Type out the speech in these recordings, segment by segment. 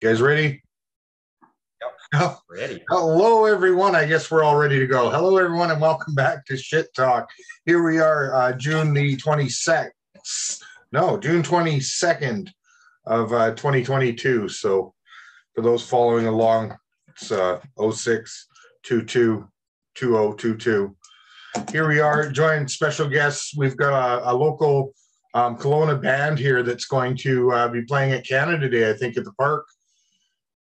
You guys ready? Yep. ready. Hello, everyone. I guess we're all ready to go. Hello, everyone, and welcome back to Shit Talk. Here we are, uh, June the 22nd. No, June 22nd of uh, 2022. So for those following along, it's uh, 0622 2022. Here we are, joined special guests. We've got a, a local um, Kelowna band here that's going to uh, be playing at Canada Day, I think, at the park.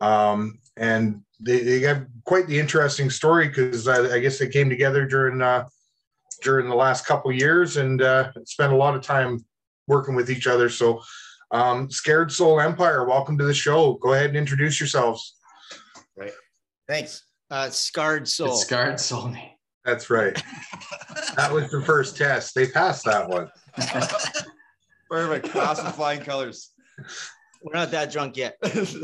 Um, and they, they have quite the interesting story because I, I, guess they came together during uh, during the last couple years and uh, spent a lot of time working with each other. So, um, Scared Soul Empire, welcome to the show. Go ahead and introduce yourselves. Right. Thanks. Uh, Scarred Soul. It's Scarred Soul. That's right. that was the first test. They passed that one. Perfect. Awesome flying colors. We're not that drunk yet.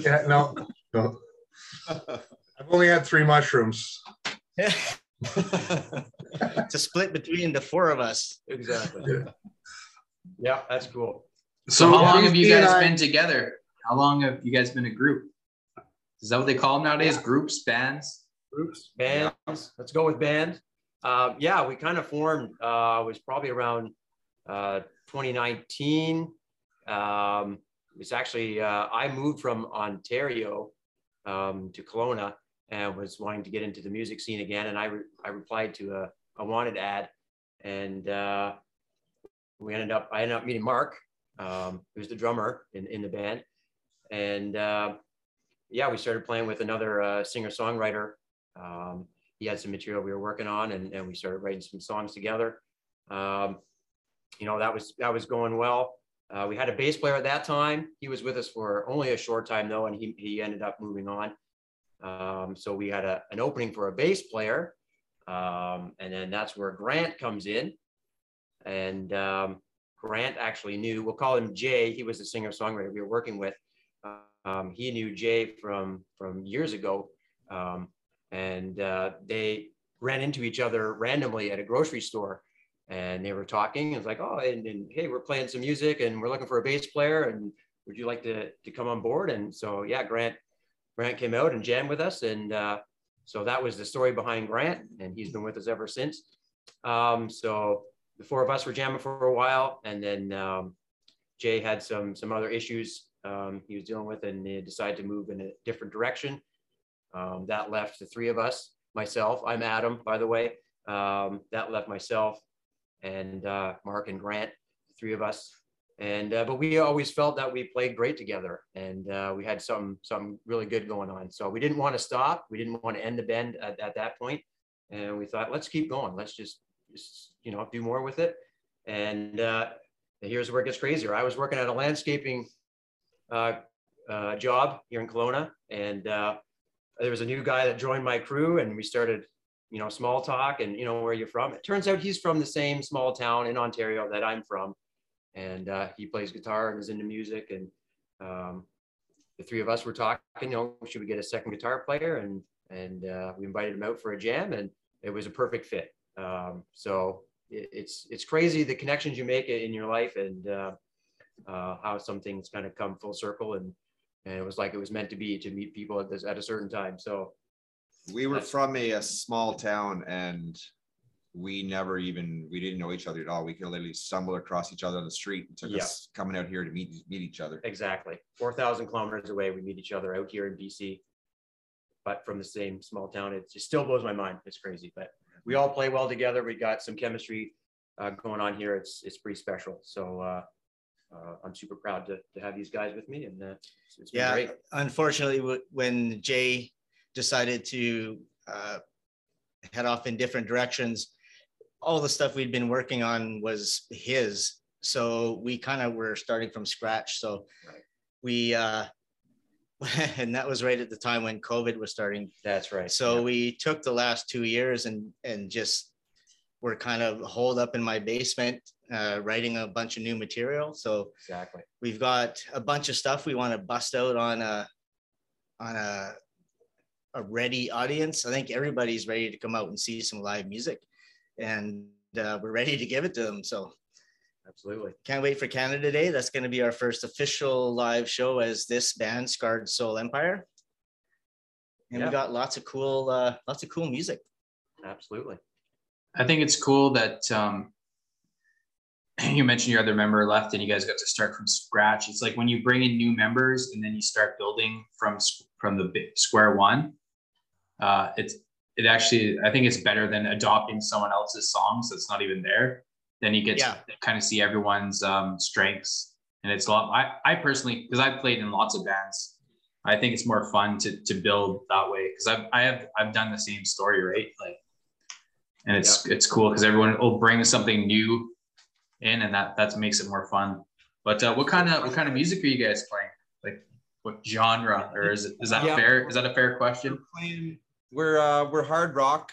yeah, no, no. I've only had three mushrooms. it's a split between the four of us. Exactly. Yeah, yeah that's cool. So, so how long have you guys I... been together? How long have you guys been a group? Is that what they call them nowadays? Groups, bands? Groups, bands. Yeah. Let's go with band. Uh, yeah, we kind of formed. Uh, was probably around uh, 2019. Um, it's actually uh, I moved from Ontario um, to Kelowna and was wanting to get into the music scene again. And I, re- I replied to a, a wanted ad and uh, we ended up, I ended up meeting Mark, um, who's the drummer in, in the band. And uh, yeah, we started playing with another uh, singer songwriter. Um, he had some material we were working on and, and we started writing some songs together. Um, you know, that was, that was going well. Uh, we had a bass player at that time. He was with us for only a short time though, and he, he ended up moving on. Um, so we had a, an opening for a bass player. Um, and then that's where Grant comes in. And um, Grant actually knew, we'll call him Jay. He was the singer songwriter we were working with. Um, he knew Jay from, from years ago. Um, and uh, they ran into each other randomly at a grocery store and they were talking. It was like, oh, and, and, hey, we're playing some music and we're looking for a bass player, and would you like to to come on board? And so yeah, Grant Grant came out and jammed with us, and uh, so that was the story behind Grant, and he's been with us ever since. Um, so the four of us were jamming for a while, and then um, Jay had some some other issues um, he was dealing with, and he decided to move in a different direction. Um, that left the three of us. Myself, I'm Adam, by the way. Um, that left myself and uh, Mark and Grant, three of us. And uh, but we always felt that we played great together, and uh, we had some some really good going on. So we didn't want to stop. We didn't want to end the bend at, at that point, and we thought, let's keep going. Let's just, just you know do more with it. And uh, here's where it gets crazier. I was working at a landscaping uh, uh, job here in Kelowna, and there was a new guy that joined my crew, and we started you know, small talk and, you know, where you're from. It turns out he's from the same small town in Ontario that I'm from. And uh, he plays guitar and is into music. And um, the three of us were talking, you know, should we get a second guitar player? And, and uh, we invited him out for a jam and it was a perfect fit. Um, so it, it's, it's crazy the connections you make in your life and uh, uh, how some things kind of come full circle. And, and it was like it was meant to be to meet people at this at a certain time. So we were from a, a, small town and we never even we didn't know each other at all. We could literally stumble across each other on the street. It took yeah. us coming out here to meet meet each other. Exactly. Four thousand kilometers away, we meet each other out here in BC, but from the same small town. It just still blows my mind. It's crazy, but we all play well together. We got some chemistry uh, going on here. It's it's pretty special. So uh, uh, I'm super proud to, to have these guys with me, and uh, it's, it's yeah. Great. Unfortunately, when Jay decided to uh, head off in different directions. All the stuff we'd been working on was his. So we kind of were starting from scratch. So right. we, uh, and that was right at the time when COVID was starting. That's right. So yeah. we took the last two years and and just were kind of holed up in my basement, uh, writing a bunch of new material. So exactly, we've got a bunch of stuff we want to bust out on a on a a ready audience. I think everybody's ready to come out and see some live music, and uh, we're ready to give it to them. So Absolutely. Can't wait for Canada Day. That's going to be our first official live show as this band, Scarred Soul Empire. And Yeah. we got lots of cool, uh, lots of cool music. Absolutely. I think it's cool that um, you mentioned your other member left and you guys got to start from scratch. It's like when you bring in new members and then you start building from from the square one. Uh, it's it actually I think it's better than adopting someone else's songs that's not even there. Then you get Yeah. to kind of see everyone's um, strengths, and it's a lot. I I personally because I've played in lots of bands. I think it's more fun to to build that way because I've I have I've done the same story right like and it's it's cool because everyone will bring something new in and that that makes it more fun but uh, what kind of what kind of music are you guys playing like what genre or is it is that Yeah. fair is that a fair question playing we're uh we're hard rock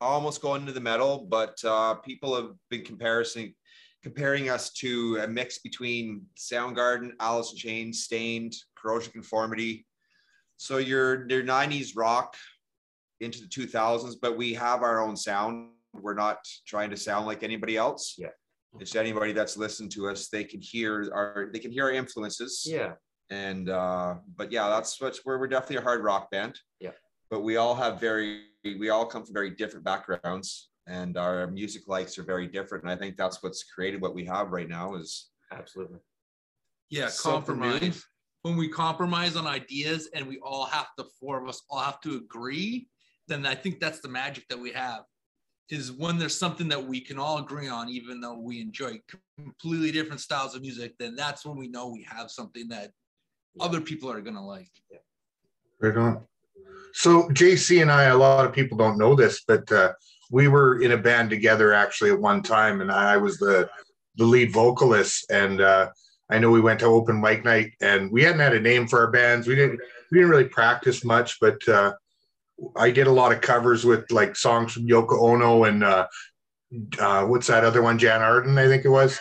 almost going to the metal but uh people have been comparison comparing us to a mix between soundgarden alice in chains Staind corrosion conformity so you're your 90s rock into the 2000s but we have our own sound we're not trying to sound like anybody else Yeah. it's anybody that's listened to us they can hear our they can hear our influences Yeah. and uh but yeah that's what's where we're definitely a hard rock band Yeah. But we all have very we all come from very different backgrounds and our music likes are very different and i think that's what's created what we have right now is Absolutely. Yeah, compromise. When we compromise on ideas and we all have to, four of us all have to agree, then I think that's the magic that we have. Is when there's something that we can all agree on, even though we enjoy completely different styles of music, then that's when we know we have something that other people are gonna like. Right on. So JC and I, a lot of people don't know this, but uh, we were in a band together actually at one time, and I was the the lead vocalist. And uh, I know we went to open mic night, and we hadn't had a name for our bands. We didn't we didn't really practice much, but uh, I did a lot of covers with like songs from Yoko Ono and uh, uh, what's that other one, Jann Arden, I think it was.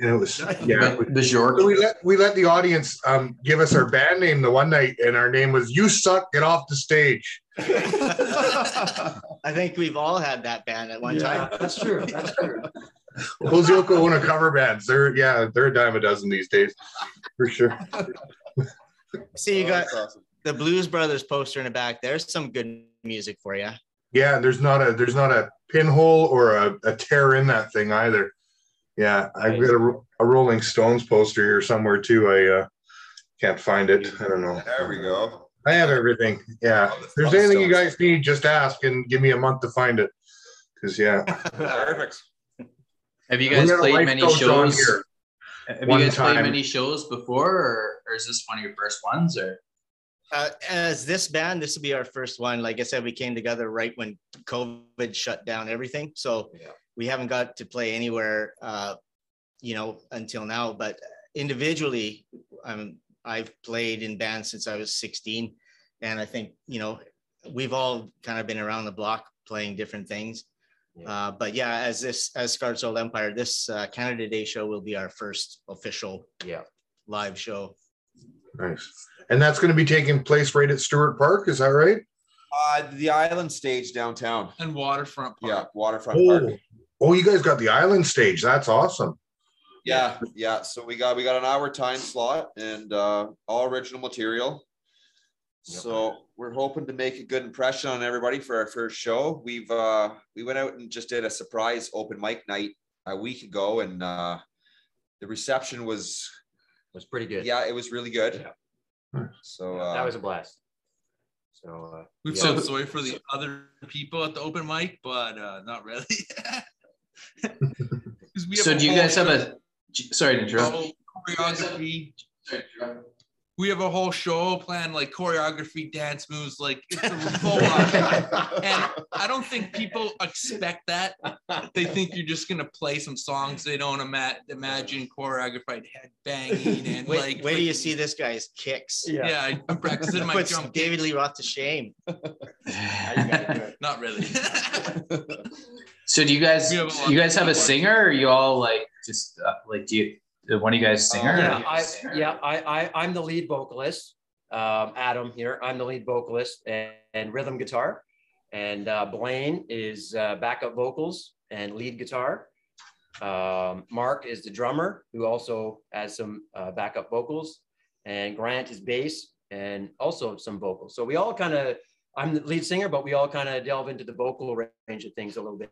And it was yeah. the, the Jork So we let we let the audience um, give us our band name the one night, and our name was "You Suck, Get Off the Stage." I think we've all had that band at one Yeah, time. that's true. That's true. Those Yoko Ono cover bands, they're yeah, they're a dime a dozen these days, for sure. See, you Oh, got awesome. the Blues Brothers poster in the back. There's some good music for you. Yeah, there's not a there's not a pinhole or a, a tear in that thing either. Yeah, I've got a, a Rolling Stones poster here somewhere too. I uh, can't find it. I don't know. there we go I have everything. Yeah. If there's anything you guys need, just ask and give me a month to find it. Because yeah, perfect have you guys played many shows here. have one you guys time. played many shows before or, or is this one of your first ones or Uh, as this band, this will be our first one. Like I said, we came together right when COVID shut down everything. So Yeah. We haven't got to play anywhere, uh, you know, until now. But individually, um, I've played in bands since I was 16. And I think, you know, we've all kind of been around the block playing different things. Yeah. Uh, but yeah, as this, as Scarred Soul Empire, this uh, Canada Day show will be our first official Yeah. live show. nice. And that's going to be taking place right at Stuart Park. Is that right? uh the island stage downtown And waterfront park. yeah waterfront park Oh, you guys got the island stage. That's awesome. yeah yeah so we got we got an hour time slot and uh all original material Yep. so we're hoping to make a good impression on everybody for our first show we've uh we went out and just did a surprise open mic night a week ago and uh the reception was was pretty good. yeah it was really good Yeah. so Yeah, uh that was a blast. So uh, We yeah. felt sorry for the other people at the open mic, but uh, not really. 'Cause we have so do you whole guys have a sorry to interrupt choreography? We have a whole show planned, like choreography, dance moves, like it's a full on. And I don't think people expect that. They think you're just gonna play some songs. They don't ima- imagine choreographed head banging and Wait, like. wait till you see this guy's kicks. Yeah, I'm practicing my Puts jump. David Lee Roth to shame. Not really. So do you guys We have a you guys have a singer or you all like just uh, like do you uh, one of you guys singer Yeah, or- I, yeah, I, I, I'm the lead vocalist. Um, Adam here, I'm the lead vocalist and, and rhythm guitar. And uh, Blaine is uh, backup vocals and lead guitar. Um, Mark is the drummer who also has some uh, backup vocals, and Grant is bass and also some vocals. So we all kind of, I'm the lead singer, but we all kind of delve into the vocal range of things a little bit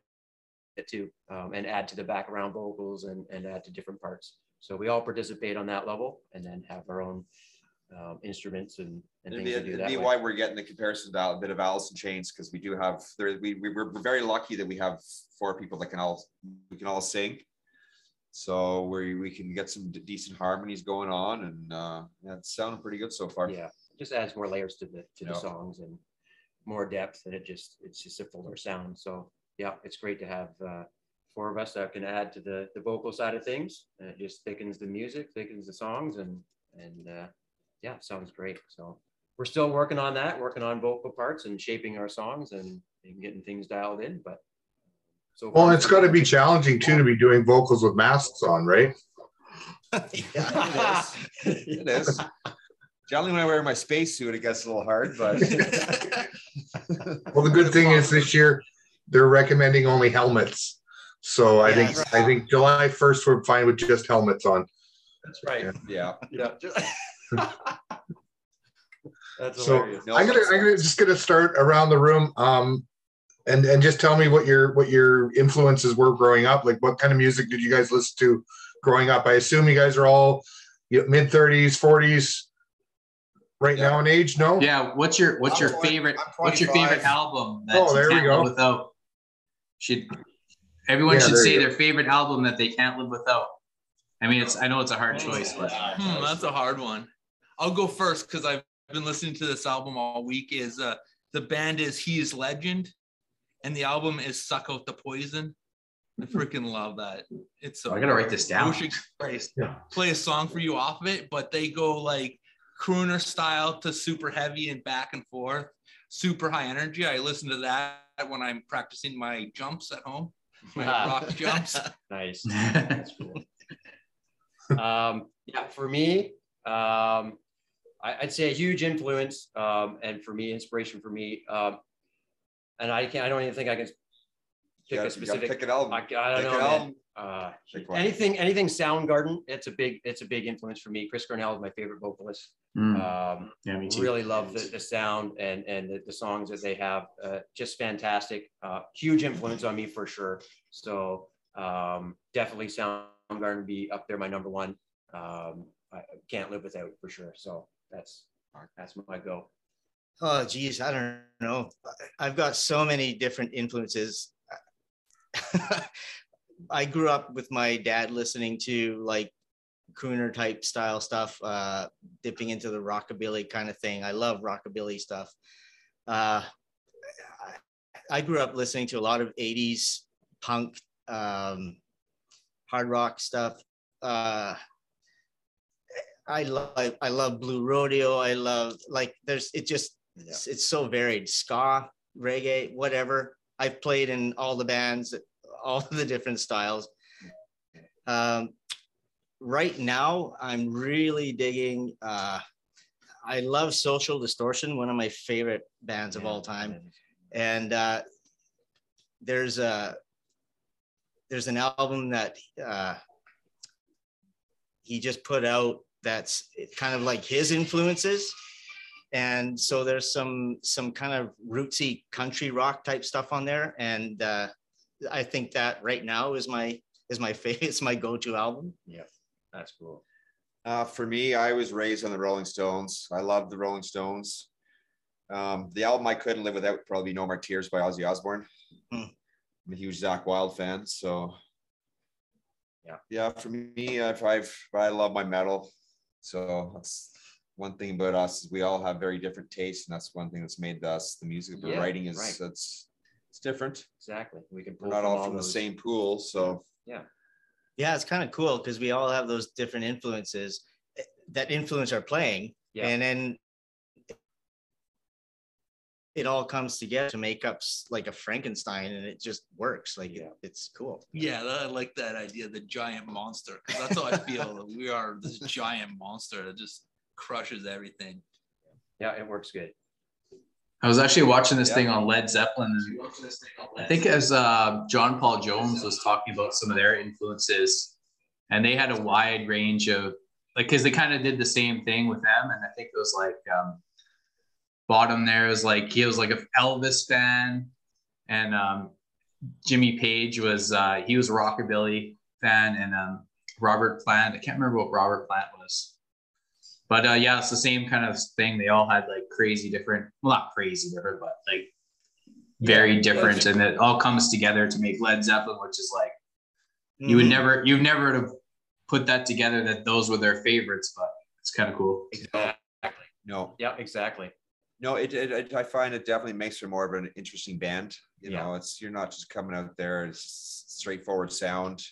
too, um, and add to the background vocals and, and add to different parts. So we all participate on that level and then have our own um, instruments and, and things be, to do it'd be why we're getting the comparison to a bit of Alice in Chains because we do have there. We, we we're very lucky that we have four people that can all we can all sing. So we we can get some decent harmonies going on, and uh, yeah, it's sounding pretty good so far. Yeah, it just adds more layers to the to Yeah. the songs and more depth, and it just it's just a fuller sound. So yeah, it's great to have uh, four of us that can add to the the vocal side of things. And it just thickens the music, thickens the songs, and and uh, yeah, sounds great. So we're still working on that, working on vocal parts and shaping our songs and, and getting things dialed in. But so Well, far, it's so got to be challenging too to be doing vocals with masks on, right? Yeah, it is. It is. Generally, when I wear my spacesuit, it gets a little hard, but Well, the good thing is this year they're recommending only helmets. So I think Yeah. I think July first we're fine with just helmets on. That's right. yeah. Yeah. That's So hilarious. No, I'm gonna I'm gonna just gonna start around the room. Um, and and just tell me what your what your influences were growing up. Like what kind of music did you guys listen to growing up? I assume you guys are all mid 30s, 40s, right Yeah. now in age. No. Yeah. What's your what's your I'm twenty- favorite what's your favorite album that Oh, there we go. without? Should everyone Yeah, should say their favorite album that they can't live without? I mean, it's I know it's a hard choice, but Hmm, that's a hard one. I'll go first because I've been listening to this album all week. Is uh the band is He is Legend, and the album is Suck Out the Poison. I freaking love that. It's so I gotta write this down. wish I could Yeah. play a song for you off of it, but they go like crooner style to super heavy and back and forth, super high energy. I listen to that when I'm practicing my jumps at home, my rock jumps. Nice. That's cool. um, yeah, for me, um, I, would say a huge influence, um, and for me, inspiration for me. Um, and I can't. I don't even think I can pick You a gotta- you specific. pick an album. I, I don't Pick know. An man. album. Uh, anything, anything Soundgarden. It's a big, it's a big influence for me. Chris Cornell is my favorite vocalist. Mm, Um, yeah, me too. really love the, the sound and and the, the songs that they have uh, just fantastic uh, huge influence on me for sure so um, definitely soundgarden would be up there my number one um, i I can't live without for sure so that's that's my go Oh, geez, I don't know. I've got so many different influences. I grew up with my dad listening to like crooner type style stuff, uh, dipping into the rockabilly kind of thing. I love rockabilly stuff. Uh, I- I grew up listening to a lot of 80s punk, um, hard rock stuff. Uh, I love I, I love Blue Rodeo. I love like there's it just it's, it's so varied. Ska, reggae, whatever. I've played in all the bands, all the different styles. Um, right now, I'm really digging. Uh, I love Social Distortion, one of my favorite bands of all time. And uh, there's a there's an album that uh, he just put out that's kind of like his influences and so there's some some kind of rootsy country rock type stuff on there and uh, i think that right now is my is my favorite it's my go-to album yeah that's cool Uh, for me, I was raised on the Rolling Stones. I love the Rolling Stones. Um, the album I couldn't live without would probably be No More Tears by Ozzy Osbourne. Hmm. I'm a huge Zakk Wylde fan, so Yeah. yeah. For me, I've, I've I love my metal. So that's one thing about us is we all have very different tastes, and that's one thing that's made us the music we're Yeah, writing is right. it's it's different. exactly we can We're pull not all all from the same pool, so yeah Yeah, it's kind of cool because we all have those different influences eh, that influence our playing Yeah. and then it all comes together to make up like a frankenstein and it just works like it- Yeah. it's cool Yeah, I like that idea, the giant monster, because that's how I feel. we are this giant monster that just crushes everything. yeah it works good I was actually watching this Yeah. thing on Led Zeppelin. I think as uh, John Paul Jones was talking about some of their influences, and they had a wide range of like because they kind of did the same thing with them, and I think it was like um, bottom there was like he was like a Elvis fan, and um, Jimmy Page was uh, he was a rockabilly fan, and um, Robert Plant I can't remember what Robert Plant was. But uh, yeah, it's the same kind of thing. They all had like crazy different, well, not crazy different, but like very different, and it all comes together to make Led Zeppelin, which is like you would Mhm. never, you've never have put that together that those were their favorites, but it's kind of cool. Exactly. No, Yeah, exactly. no, it, it, it- I find it definitely makes for more of an interesting band. You Yeah. know, it's you're not just coming out there, it's just straightforward sound.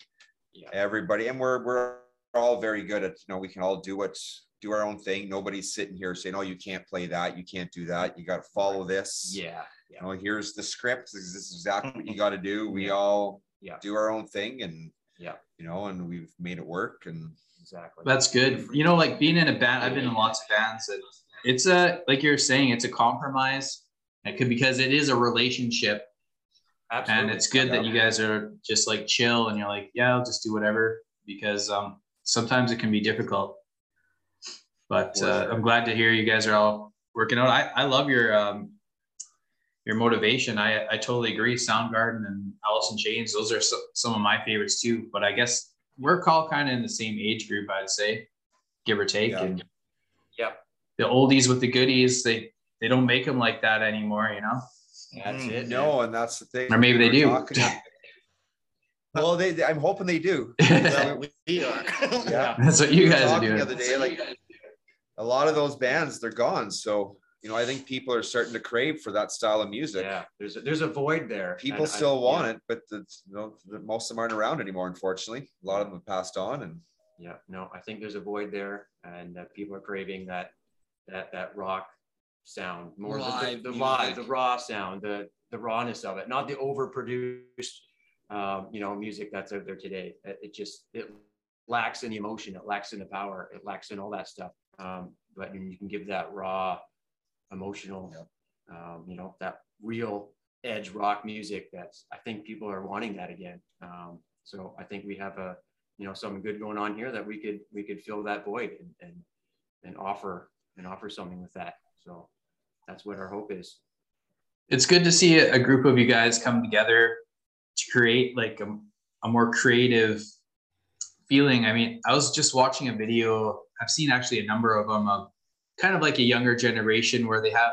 Yeah. Everybody, and we're we're all very good at, you know, we can all do what do our own thing. Nobody's sitting here saying, Oh, you can't play that, you can't do that, you gotta follow this. Yeah. You know, here's the script. This is exactly what you gotta do. We all Yeah. do our own thing and Yeah. you know, and we've made it work and Exactly. That's good. You know, like being in a band, I've been in lots of bands and it's a, like you're saying, it's a compromise. It could, because it is a relationship Absolutely. and it's good that you guys are just like chill and you're like, yeah, I'll just do whatever because um, sometimes it can be difficult. But uh. I'm glad to hear you guys are all working out. I, I love your um, your motivation. I, I totally agree. Soundgarden and Alice in Chains, those are so, some of my favorites too. But I guess we're all kind of in the same age group, I'd say, give or take. Yeah. And Yep. the oldies with the goodies, they they don't make them like that anymore, you know. That's Mm, it. man. no, and that's the thing. Or maybe they We're do. well, they, I'm hoping they do. We- we are. Yeah. That's what you We were guys are doing. The other day, like a lot of those bands, they're gone. So, you know, I think people are starting to crave for that style of music. Yeah. There's a, there's a void there. People and I- still want yeah. it, but the, you know, the, most of them aren't around anymore, unfortunately. A lot of them have passed on and Yeah. No, I think there's a void there, and that people are craving that that that rock sound more of Live the, the, the vibe, music. the raw sound, the the rawness of it, not the overproduced, um, you know, music that's out there today. It, it just it lacks in the emotion, it lacks in the power, it lacks in all that stuff. Um, but you can give that raw, emotional, um, you know, that real edge rock music. That's I think people are wanting that again. Um, so I think we have a you know something good going on here that we could we could fill that void and and, and offer and offer something with that. So that's what our hope is. it's good to see a, a group of you guys come together to create like a, a more creative feeling. I mean, I was just watching a video. I've seen actually a number of them of um, kind of like a younger generation where they have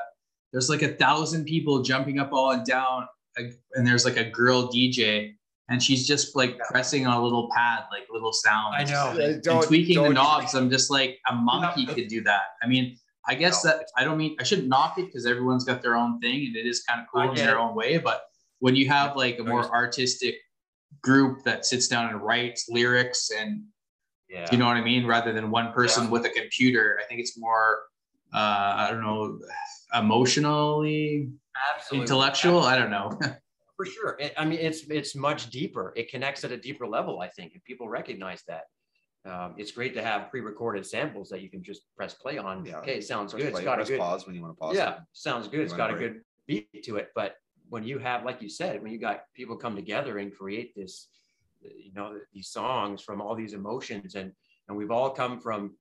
there's like a thousand people jumping up all and down, and there's like a girl DJ, and she's just like pressing on a little pad, like little sounds. I know. and tweaking the knobs. I'm just like a monkey could do that. I mean, I guess that I don't mean I shouldn't knock it because everyone's got their own thing and it is kind of cool in their it. own way. But when you have like a more artistic group that sits down and writes lyrics and Yeah. you know what I mean, rather than one person with a computer, I think it's more uh, I don't know, emotionally Absolutely. intellectual. I don't know. for sure. It- I mean, it's it's much deeper. It connects at a deeper level, I think, and people recognize that. Um, it's great to have pre-recorded samples that you can just press play on. Yeah. Okay, it sounds Press good. play, It's got a good pause when you want to pause. yeah, sounds good. It's You got a wanna good beat to it. But when you have, like you said, when you got people come together and create this, you know, these songs from all these emotions, and and we've all come from,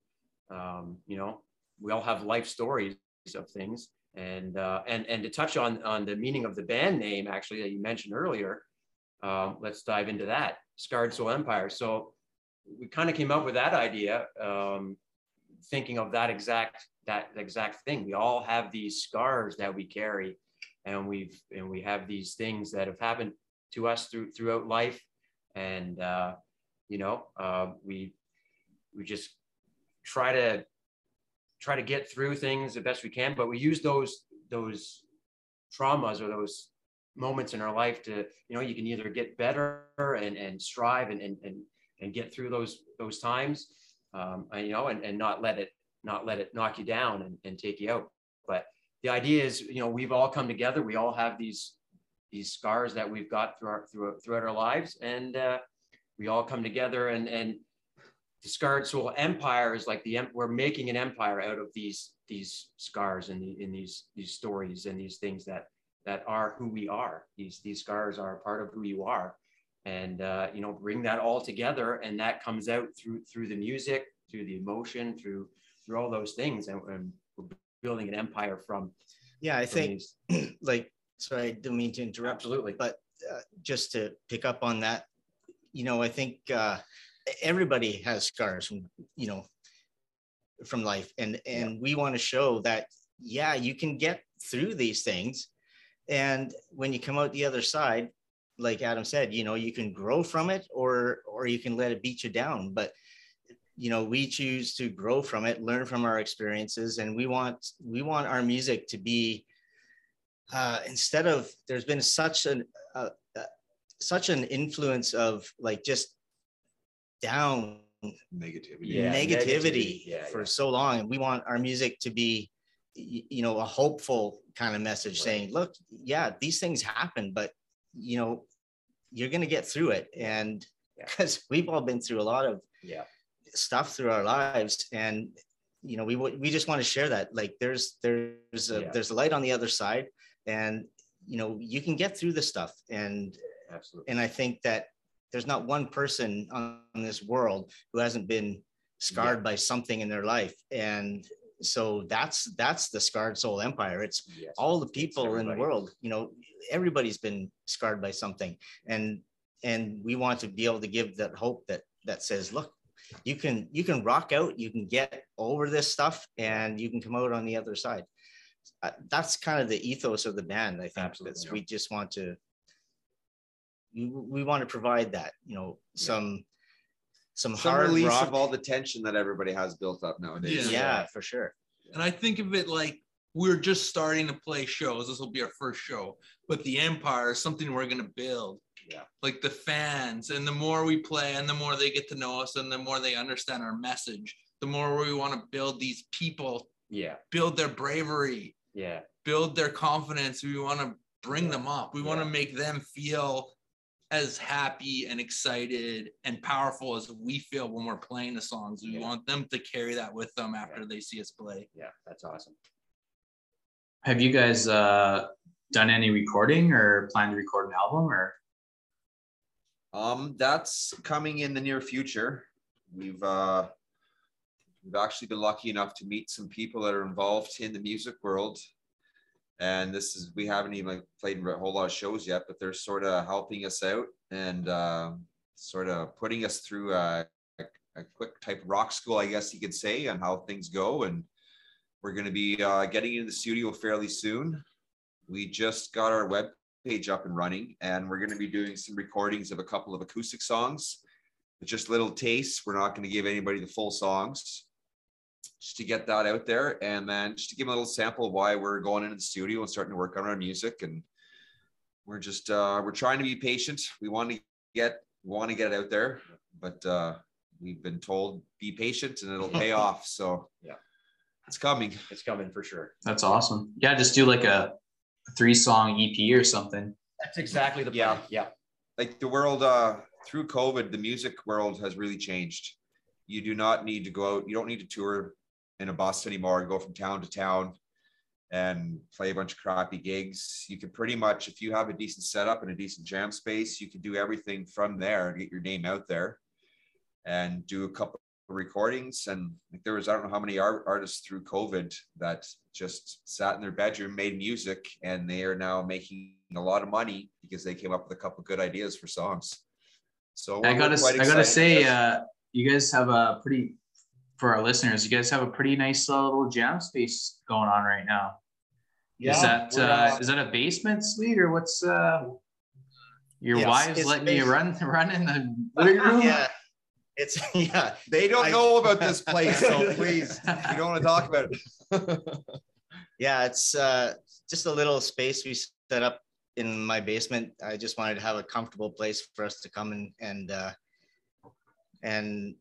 um, you know, we all have life stories of things, and uh, and and to touch on on the meaning of the band name actually that you mentioned earlier, um, let's dive into that. Scarred Soul Empire. So we kind of came up with that idea. Um, thinking of that exact that exact thing we all have these scars that we carry and we've and we have these things that have happened to us through throughout life. And uh you know uh we we just try to try to get through things the best we can but we use those those traumas or those moments in our life to you know you can either get better and and strive and and and, and get through those those times um and, you know and, and not let it not let it knock you down and, and take you out. But the idea is you know we've all come together we all have these these scars that we've got through our, through, throughout our lives and uh, we all come together and and the scarred soul empire is like the we're making an empire out of these these scars and the, in these these stories and these things that that are who we are. These these scars are a part of who you are, and uh, you know bring that all together, and that comes out through through the music, through the emotion, through through all those things, and, and building an empire from. Yeah, I from think these- like sorry, I don't mean to interrupt. absolutely. but uh, just to pick up on that, you know, I think uh, everybody has scars from, you know, from life, and and we want to show that yeah, you can get through these things, and when you come out the other side, like Adam said, you know, you can grow from it, or or you can let it beat you down, but you know we choose to grow from it learn from our experiences and we want we want our music to be uh, instead of there's been such an uh, uh, such an influence of like just down Negativity. Yeah, negativity, negativity. Yeah, for yeah. so long and we want our music to be you know a hopeful kind of message Right. saying look yeah these things happen but you know you're going to get through it and Yeah. because we've all been through a lot of Yeah. Stuff through our lives. And you know we we just want to share that. Like there's there's a Yeah. there's a light on the other side. And you know you can get through this stuff. And Absolutely. and i think that there's not one person on this world who hasn't been scarred by something in their life. And so that's that's the scarred soul empire. It's Yes. all the people in the world you know everybody's been scarred by something. And and we want to be able to give that hope that that says look you can you can rock out you can get over this stuff and you can come out on the other side uh, that's kind of the ethos of the band i think Absolutely, yeah. we just want to we, we want to provide that you know some some, Some hard release rock of all the tension that everybody has built up nowadays. yeah, Yeah. for sure And I think of it like we're just starting to play shows. This will be our first show, but the empire is something we're going to build. Yeah. Like the fans, and the more we play, and the more they get to know us, and the more they understand our message, the more we want to build these people, Yeah. build their bravery, Yeah. build their confidence. We want to bring Yeah. them up. We want to make them feel as happy and excited and powerful as we feel when we're playing the songs. We Yeah. want them to carry that with them after they see us play. Yeah. That's awesome. Have you guys uh, done any recording or plan to record an album or? Um, that's coming in the near future. We've uh we've actually been lucky enough to meet some people that are involved in the music world. And this is we haven't even played a whole lot of shows yet, but they're sort of helping us out and uh, sort of putting us through a, a, a quick type rock school, I guess you could say, on how things go. And we're going to be uh, getting into the studio fairly soon. We just got our web page up and running, and we're going to be doing some recordings of a couple of acoustic songs, just little tastes. We're not going to give anybody the full songs, just to get that out there, and then just to give a little sample of why we're going into the studio and starting to work on our music. And we're just uh, we're trying to be patient. We want to get we want to get it out there, but uh, we've been told be patient and it'll pay off. So Yeah. it's coming. It's coming for sure. That's awesome. Yeah, just do like a three song EP or something. That's exactly the Yeah. plan. Yeah. like the world uh through covid the music world has really changed you do not need to go out you don't need to tour in a bus anymore and go from town to town and play a bunch of crappy gigs you can pretty much if you have a decent setup and a decent jam space you can do everything from there and get your name out there and do a couple of recordings and like there was i don't know how many art, artists through covid that just sat in their bedroom made music and they are now making a lot of money because they came up with a couple good ideas for songs so I gotta, I gotta say, with uh, you guys have a pretty, for our listeners, you guys have a pretty nice little jam space going on right now. yeah, is that, uh, uh, is that a basement suite or what's, uh, your Yes, wives it's letting you run, run in the Living room? yeah it's yeah. They don't I- know about this place so please we don't want to talk about it. Yeah it's uh just a little space we set up in my basement. I just wanted to have a comfortable place for us to come and and uh and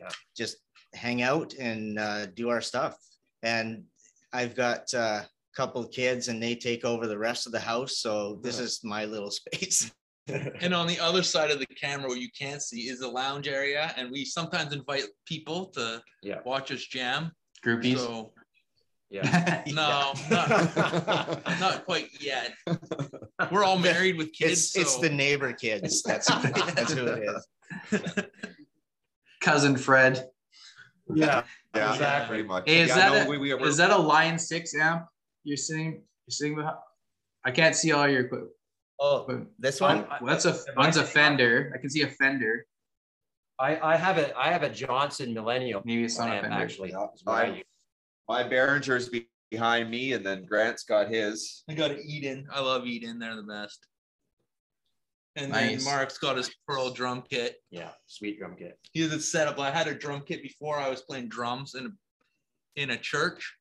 Yeah. just hang out and uh do our stuff. And i've got uh, a couple kids and they take over the rest of the house so this is my little space And on the other side of the camera, where you can't see, is the lounge area, and we sometimes invite people to Yeah. watch us jam. groupies? So Yeah. No, not, not quite yet. We're all married with kids. It's it's the neighbor kids. That's that's who it is. Cousin Fred. Yeah. Yeah, Exactly. pretty much. Hey, is Yeah, that no, a- we, we, Is that a Line Six amp? You're sitting. You're sitting behind. I can't see all your equipment. Oh, this one. I- Well, that's a Am I one's a Fender. I can see a Fender. I, I have a I have a Johnson Millennial. Maybe it's not a Fender. actually. Yeah. is what I I- use. my Behringer's be- behind me, and then Grant's got his. I got an Eden. I love Eden. They're the best. And Nice. then Mark's got his Pearl drum kit. Yeah, sweet drum kit. He has it set up. I had a drum kit before. I was playing drums in a, in a church.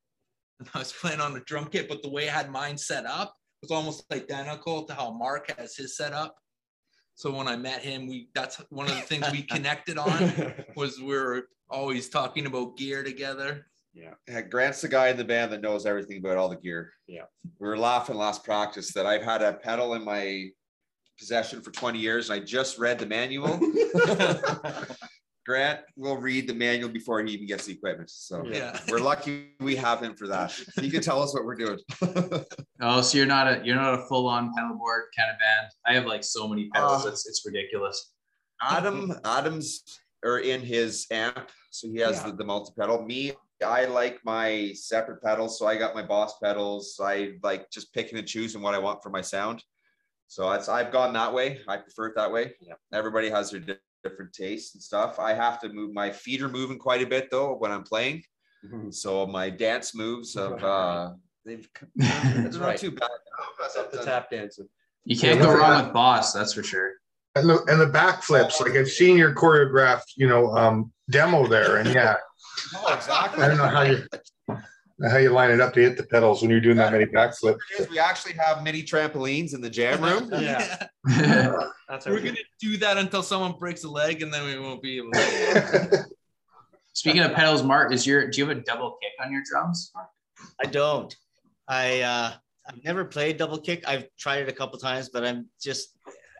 And I was playing on a drum kit, but the way I had mine set up was almost identical to how Mark has his setup. So when I met him, we that's one of the things we connected on was we are always talking about gear together. Yeah, Grant's the guy in the band that knows everything about all the gear. Yeah. We were laughing last practice that I've had a pedal in my possession for 20 years and I just read the manual. Grant will read the manual before he even gets the equipment. So Yeah. we're lucky we have him for that. He can tell us what we're doing. Oh, so you're not a you're not a full on pedal board kind of band. I have like so many pedals. Uh, it's it's ridiculous. Adam, Adam's are in his amp, so he has Yeah. the, the multi pedal. Me, I like my separate pedals, so I got my Boss pedals. I like just picking and choosing what I want for my sound. So that's I've gone that way. I prefer it that way. Yeah. Everybody has their di- different tastes and stuff. I have to move my feet are moving quite a bit though when I'm playing. So my dance moves of uh they've it's not right. too bad. Up the tap dancing. You can't go wrong with Boss, that's for sure. And the and the backflips, like I've seen your choreographed, you know, um, demo there, and yeah, Oh, exactly. I don't know how you how you line it up to hit the pedals when you're doing that many backflips. We actually have mini trampolines in the jam room. Yeah. That's We're gonna do that until someone breaks a leg, and then we won't be able to. Speaking of pedals, Mark, is your do you have a double kick on your drums? I don't. I uh I've never played double kick. I've tried it a couple times, but I'm just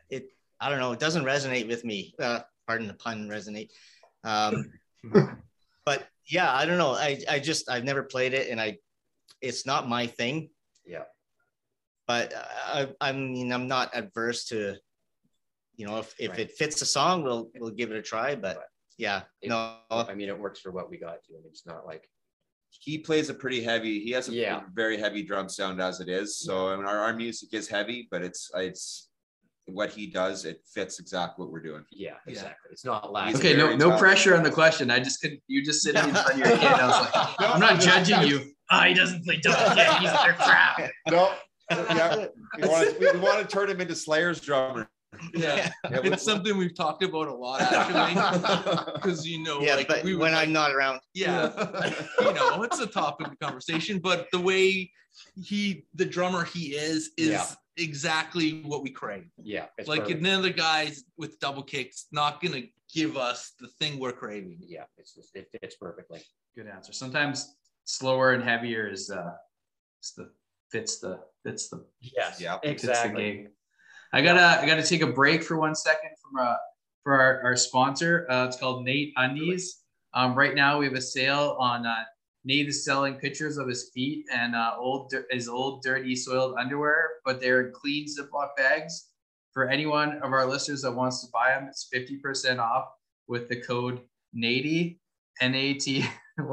it. I don't know. It doesn't resonate with me. Uh, pardon the pun, resonate. Um, but yeah, I don't know. I I just I've never played it, and I it's not my thing. Yeah. But I I mean I'm not adverse to, you know, if if Right. it fits the song, we'll we'll give it a try. But Right. yeah, It- no. I mean, it works for what we got to. I mean, it's not like he plays a pretty heavy he has a Yeah. very heavy drum sound as it is so I mean, our, our music is heavy but it's it's what he does it fits exactly what we're doing yeah, exactly. It's not loud. He's Okay, no no tough. pressure on the question. I just couldn't. You just sitting in front of your kid. I was like, I'm not judging you. Ah, he doesn't play double kick. He's they're crap. no yeah we want to we, we want to turn him into slayer's drummer Yeah, Yeah, we- it's something we've talked about a lot actually, because you know, Yeah, like but we when like- I'm not around, yeah, you know, it's a topic of conversation. But the way he, the drummer he is, is Yeah. Exactly what we crave. Yeah, it's like perfect. another guys with double kicks, not gonna give us the thing we're craving. yeah, it's just, it fits perfectly. Good answer. Sometimes slower and heavier is uh, is the fits the fits the Yes, Yeah. fits the exactly. gig. I gotta I gotta take a break for one second from uh for our, our sponsor. Uh, it's called Nate Undies. Um, right now we have a sale on uh, Nate is selling pictures of his feet and uh, old his old dirty soiled underwear, but they're in clean Ziploc bags. For anyone of our listeners that wants to buy them, it's fifty percent off with the code NATY N A T.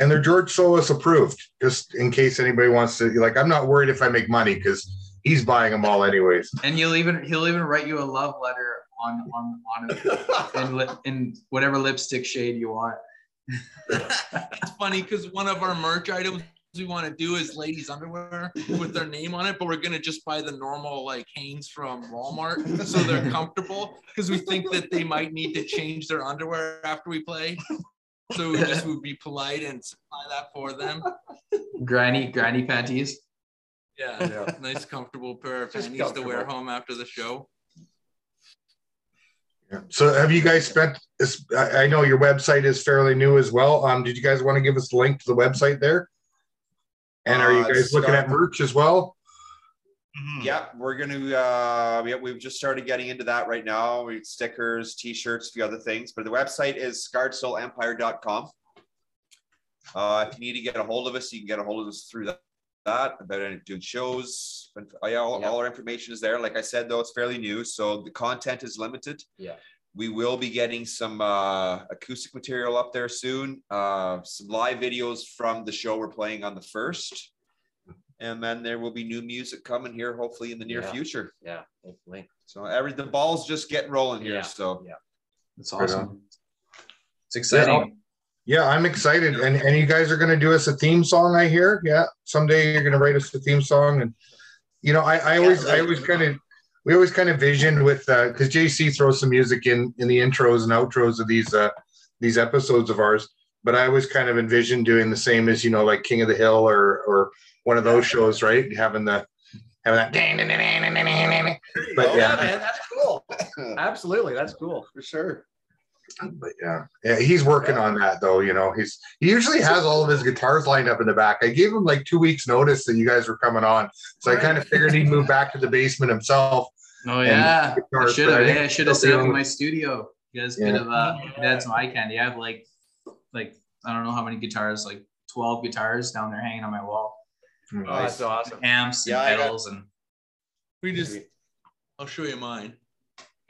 And they're George Solis approved, just in case anybody wants to. Like, I'm not worried if I make money because he's buying them all anyways. and he'll even he'll even write you a love letter on on on it in, in whatever lipstick shade you want. It's funny because one of our merch items we want to do is ladies' underwear with their name on it, but we're gonna just buy the normal like Hanes from Walmart so they're comfortable because we think that they might need to change their underwear after we play. So we just would be polite and supply that for them. Granny granny panties. Yeah, Yeah. nice comfortable pair of Just panties to wear home after the show. Yeah. So, have you guys spent? This, I I know your website is fairly new as well. Um, did you guys want to give us a link to the website there? And are you Uh, guys looking at merch as well? Yep, we're gonna uh yeah, we've just started getting into that right now we stickers t-shirts a few other things but the website is scarredsoulempire.com Uh, if you need to get a hold of us, you can get a hold of us through that. That about any doing shows, and yeah, all, Yeah. all our information is there. Like I said, though, it's fairly new, so the content is limited. Yeah. We will be getting some uh, acoustic material up there soon. Uh, some live videos from the show we're playing on the first, and then there will be new music coming here, hopefully in the near Yeah. future. Yeah, hopefully. So every the ball's just getting rolling here. Yeah. So That's Right awesome. It's exciting. Yeah, I'm excited. And and you guys are gonna do us a theme song, I hear. Yeah. Someday you're gonna write us a theme song. And you know, I, I always I always kind of we always kind of visioned with uh because JC throws some music in in the intros and outros of these uh these episodes of ours. But I always kind of envisioned doing the same as you know, like King of the Hill or or one of those shows, right? Having the having that but Oh, yeah, man, that's cool. Absolutely, that's cool. for sure. But yeah, yeah, he's working on that though. You know, he's he usually has all of his guitars lined up in the back. I gave him like two weeks notice that you guys were coming on, so I kind of figured he'd move back to the basement himself. Oh yeah, I should I have. Yeah, I should have they'll set up in my studio. You guys Yeah. could have uh, could add some eye candy. I have like, like I don't know how many guitars, like twelve guitars down there hanging on my wall, Oh, that's awesome. amps and Yeah, I got- pedals and. We just, I'll show you mine.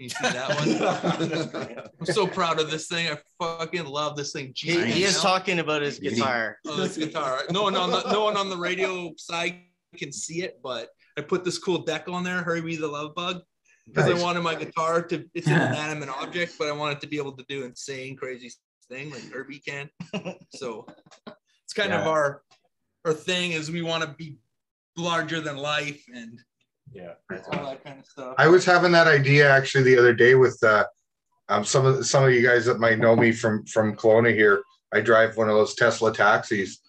Can you see that one? I'm so proud of this thing. I fucking love this thing. He, Jeez, he is talking about his guitar. Oh, this guitar. No one on the no one on the radio side can see it, but I put this cool deck on there. Herbie the love bug. Because Nice. I wanted my guitar to it's an inanimate object, but I want it to be able to do insane, crazy thing like Herbie can. So it's kind of our our thing is we want to be larger than life and Yeah. all that kind of stuff. I was having that idea actually the other day with uh, um, some of some of you guys that might know me from from Kelowna here. I drive one of those Tesla taxis,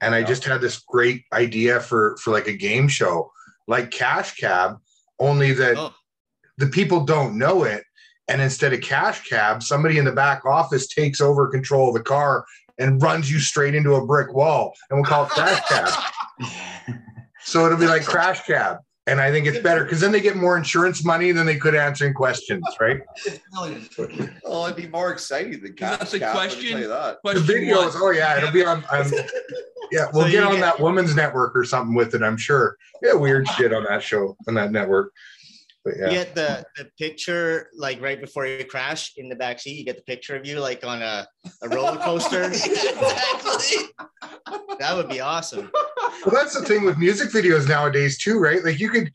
and I just had this great idea for for like a game show, like Cash Cab, only that Oh. the people don't know it. And instead of Cash Cab, somebody in the back office takes over control of the car and runs you straight into a brick wall, and we'll call it Crash Cab. So it'll be like Crash Cab. And I think it's better because then they get more insurance money than they could answering questions, right? Oh, it'd be more exciting than That's a Cab, let question. tell you that. The videos, one. oh yeah, it'll be on. on um, yeah, we'll So get on get- that woman's network or something with it. I'm sure. Yeah, weird shit on that show on that network. But You get the, the picture like right before you crash in the back seat. You get the picture of you like on a, a roller coaster. exactly. that would be awesome. well, that's the thing with music videos nowadays too, right? Like you could,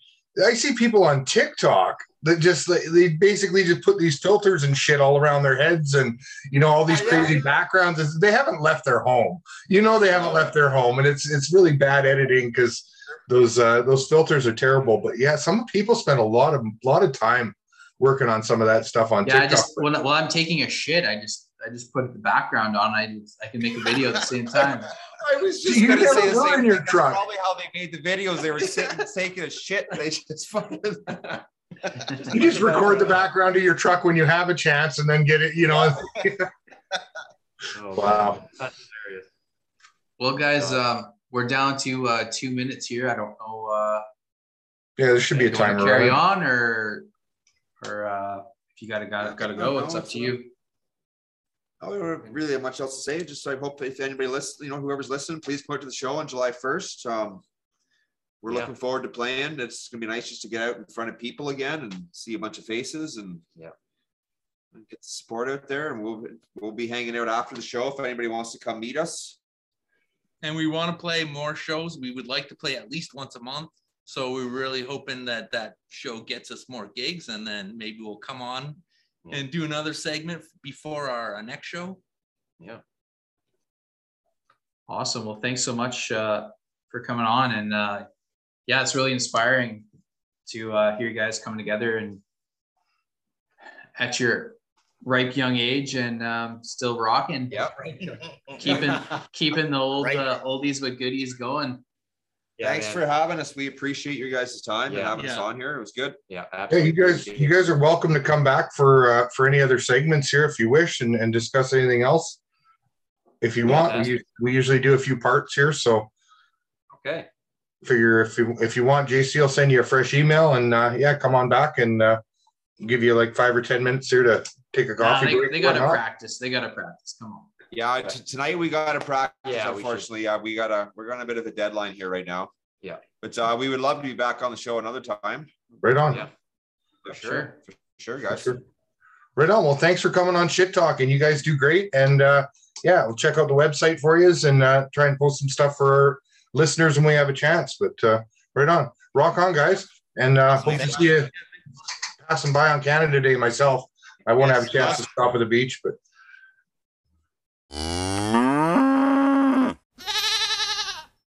I see people on TikTok that just like, they basically just put these filters and shit all around their heads, and you know all these Yeah, yeah. crazy backgrounds. They haven't left their home. You know they haven't left their home, and it's it's really bad editing because those uh, those filters are terrible. But yeah, some people spend a lot of lot of time working on some of that stuff on Yeah, I TikTok. just when while I'm taking a shit, I just I just put the background on. I just, I can make a video at the same time. I was just You gonna say the same in your thing. That's truck. Probably how they made the videos. They were sitting taking a shit. And they just fucking. you just record the background of your truck when you have a chance, and then get it. You know, Oh, Wow. That's hilarious. Well, guys, um, we're down to uh, two minutes here. I don't know. Uh, yeah, there should be a if timer. Carry on. on, or or uh, if you gotta gotta gotta go, it's up to you. I don't really have much else to say. Just I hope if anybody listens, you know, whoever's listening, please come out to the show on July 1st. Um, we're Yeah. looking forward to playing. It's gonna be nice just to get out in front of people again and see a bunch of faces and Yeah. and get the support out there. And we'll we'll be hanging out after the show if anybody wants to come meet us. And we want to play more shows. We would like to play at least once a month. So we're really hoping that that show gets us more gigs, and then maybe we'll come on Yeah. and do another segment before our, our next show. Yeah. Awesome. Well, thanks so much uh, for coming on, and uh, yeah, it's really inspiring to uh, hear you guys come together and at your ripe young age and um, still rocking, Yep. keeping keeping the old Right. uh, oldies but goodies going. Yeah, Thanks man. for having us. We appreciate your guys' time and Yeah. having us on here. It was good. Yeah, Yeah, absolutely. you guys, Appreciate you it. guys are welcome to come back for uh, for any other segments here if you wish, and, and discuss anything else. If you want, we, we usually do a few parts here, so Okay. figure if you if you want, JC will send you a fresh email, and uh, yeah, come on back and uh, give you like five or ten minutes here to take a Nah, coffee they, break. they gotta practice. They gotta practice. Come on. Yeah, t- tonight we got to practice. Yeah, we unfortunately, yeah, we got to. We're on a bit of a deadline here right now. Yeah. but uh, we would love to be back on the show another time. Right on. Yeah. For sure. for sure, guys. Sure. Right on. Well, thanks for coming on Shit Talk, and you guys do great. And uh, yeah, we'll check out the website for you and uh, try and post some stuff for our listeners when we have a chance. But uh, right on, rock on, guys, and uh, hope to see you passing by on Canada Day myself. I won't have a chance to stop at the beach, but